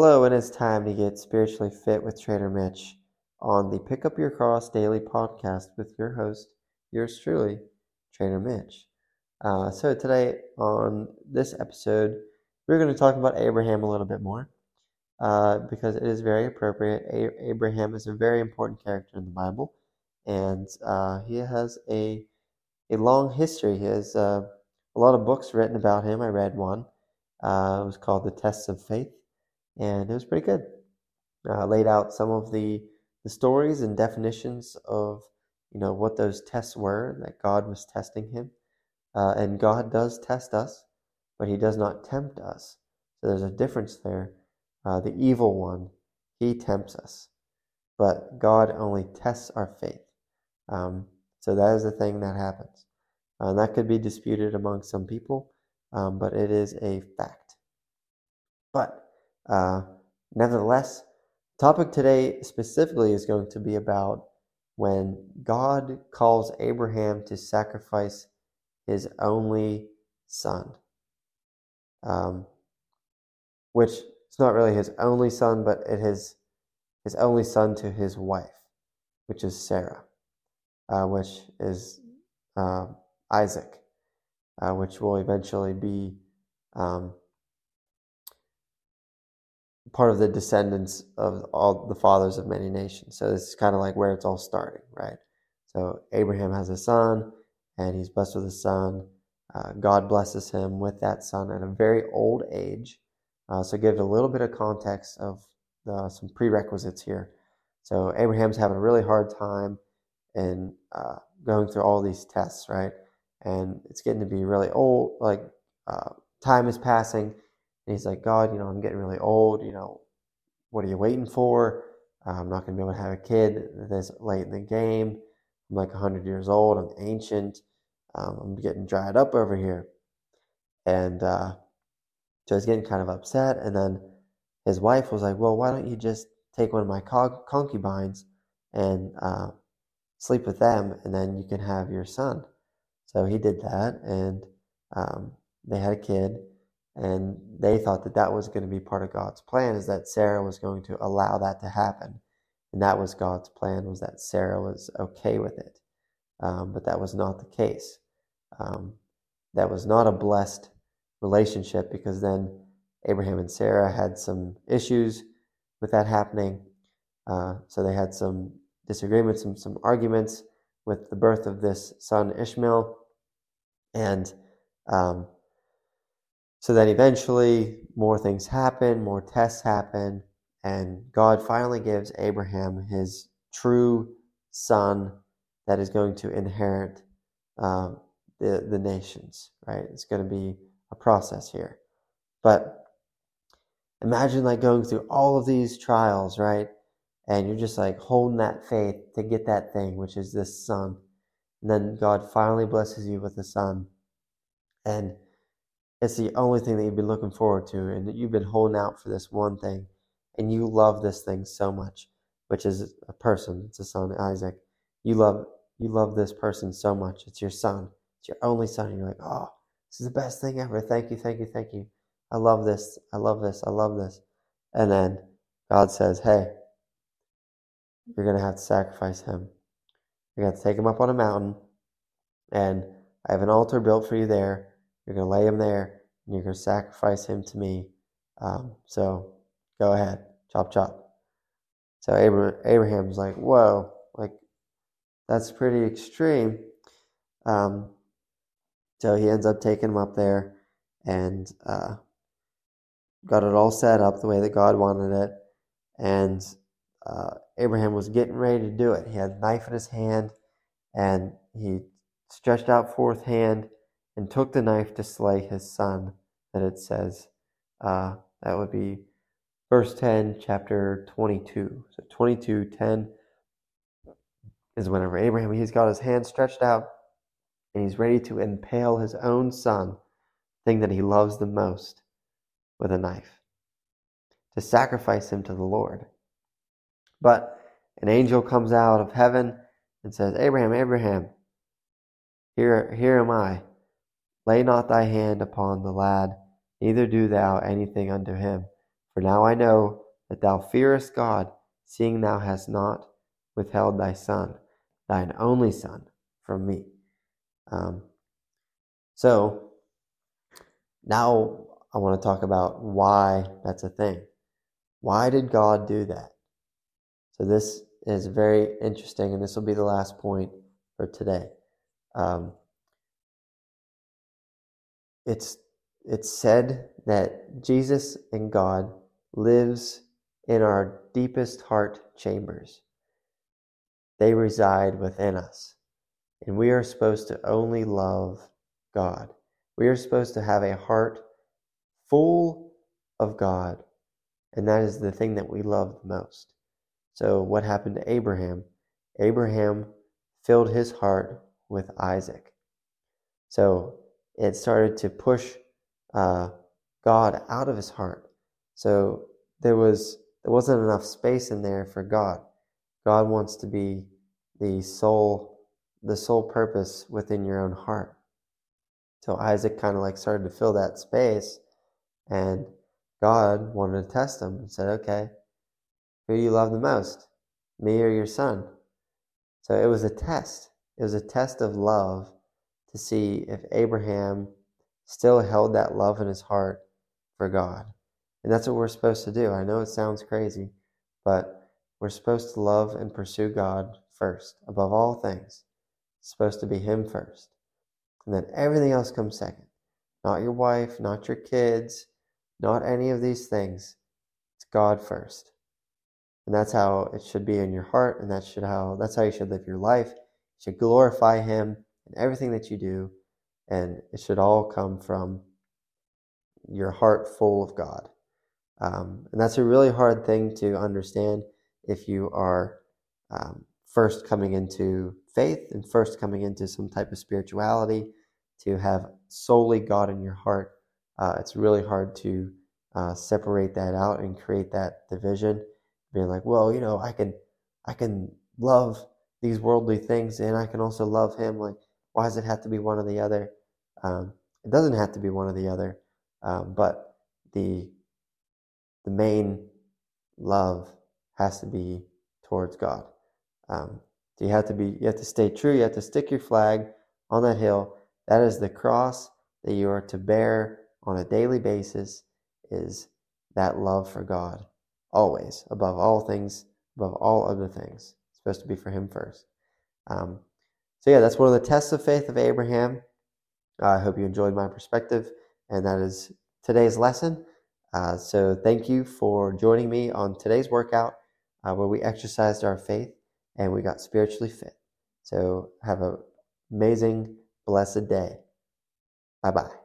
Hello, and it's time to get spiritually fit with Trainer Mitch on the Pick Up Your Cross Daily podcast with your host, yours truly, Trainer Mitch. Uh, so, today on this episode, we're going to talk about Abraham a little bit more uh, because it is very appropriate. A- Abraham is a very important character in the Bible, and uh, he has a, a long history. He has uh, a lot of books written about him. I read one. Uh, it was called The Tests of Faith and it was pretty good. Uh, laid out some of the the stories and definitions of you know what those tests were that God was testing him, uh, and God does test us, but He does not tempt us. So there's a difference there. Uh, the evil one, he tempts us, but God only tests our faith. Um, so that is the thing that happens. Uh, that could be disputed among some people, um, but it is a fact. But uh, nevertheless, topic today specifically is going to be about when God calls Abraham to sacrifice his only son, um, which is not really his only son, but it is his only son to his wife, which is Sarah, uh, which is uh, Isaac, uh, which will eventually be um, part of the descendants of all the fathers of many nations. So this is kind of like where it's all starting, right? So Abraham has a son, and he's blessed with a son. Uh, God blesses him with that son at a very old age. Uh, so give a little bit of context of the, some prerequisites here. So Abraham's having a really hard time and uh, going through all these tests, right? And it's getting to be really old. Like uh, time is passing and he's like, God, you know, I'm getting really old. You know, what are you waiting for? Uh, I'm not going to be able to have a kid this late in the game. I'm like 100 years old. I'm ancient. Um, I'm getting dried up over here. And uh, so he's getting kind of upset. And then his wife was like, Well, why don't you just take one of my concubines and uh, sleep with them, and then you can have your son? So he did that, and um, they had a kid and they thought that that was going to be part of God's plan is that Sarah was going to allow that to happen. And that was God's plan was that Sarah was okay with it. Um, but that was not the case. Um, that was not a blessed relationship because then Abraham and Sarah had some issues with that happening. Uh, so they had some disagreements, some, some arguments with the birth of this son Ishmael. And um, so then eventually more things happen, more tests happen, and God finally gives Abraham his true son that is going to inherit uh, the, the nations, right? It's going to be a process here. But imagine like going through all of these trials, right? And you're just like holding that faith to get that thing, which is this son. And then God finally blesses you with a son. And it's the only thing that you've been looking forward to and you've been holding out for this one thing and you love this thing so much which is a person. It's a son isaac. You love you love this person so much. It's your son. It's your only son and you're like oh this is the best thing ever. Thank you thank you thank you. I love this. I love this. I love this. And then god says hey you're going to have to sacrifice him. You're going to take him up on a mountain and i have an altar built for you there you're going to lay him there and you're going to sacrifice him to me. Um, so go ahead, chop, chop. So Abraham, Abraham's like, whoa, like that's pretty extreme. Um, so he ends up taking him up there and uh, got it all set up the way that God wanted it. And uh, Abraham was getting ready to do it. He had a knife in his hand and he stretched out forth hand and took the knife to slay his son, that it says. Uh, that would be verse 10, chapter 22. So 22, 10 is whenever Abraham, he's got his hand stretched out and he's ready to impale his own son, thing that he loves the most, with a knife, to sacrifice him to the Lord. But an angel comes out of heaven and says, Abraham, Abraham, here, here am I. Lay not thy hand upon the lad, neither do thou anything unto him. For now I know that thou fearest God, seeing thou hast not withheld thy son, thine only son, from me. Um, so now I want to talk about why that's a thing. Why did God do that? So this is very interesting, and this will be the last point for today. Um, it's it's said that Jesus and God lives in our deepest heart chambers. They reside within us. And we are supposed to only love God. We are supposed to have a heart full of God. And that is the thing that we love the most. So, what happened to Abraham? Abraham filled his heart with Isaac. So, it started to push uh, God out of his heart. So, there was there wasn't enough space in there for God. God wants to be the sole the sole purpose within your own heart. So Isaac kind of like started to fill that space and God wanted to test him and said, Okay, who do you love the most? Me or your son? So it was a test. It was a test of love to see if Abraham still held that love in his heart for God. And that's what we're supposed to do. I know it sounds crazy, but we're supposed to love and pursue God first, above all things. It's supposed to be Him first. And then everything else comes second. Not your wife, not your kids, not any of these things. It's God first. And that's how it should be in your heart, and that should how that's how you should live your life. You should glorify Him in everything that you do, and it should all come from your heart full of God. Um, and that's a really hard thing to understand if you are um, first coming into faith and first coming into some type of spirituality to have solely God in your heart. Uh, it's really hard to uh, separate that out and create that division. Being like, well, you know, I can, I can love these worldly things and I can also love Him. Like, why does it have to be one or the other? Um, it doesn't have to be one or the other, um, but the the main love has to be towards God. Um, you have to be, you have to stay true. You have to stick your flag on that hill. That is the cross that you are to bear on a daily basis. Is that love for God always above all things, above all other things. It's supposed to be for Him first. Um, so yeah, that's one of the tests of faith of Abraham. Uh, I hope you enjoyed my perspective, and that is today's lesson. Uh, so thank you for joining me on today's workout uh, where we exercised our faith and we got spiritually fit. So have an amazing, blessed day. Bye bye.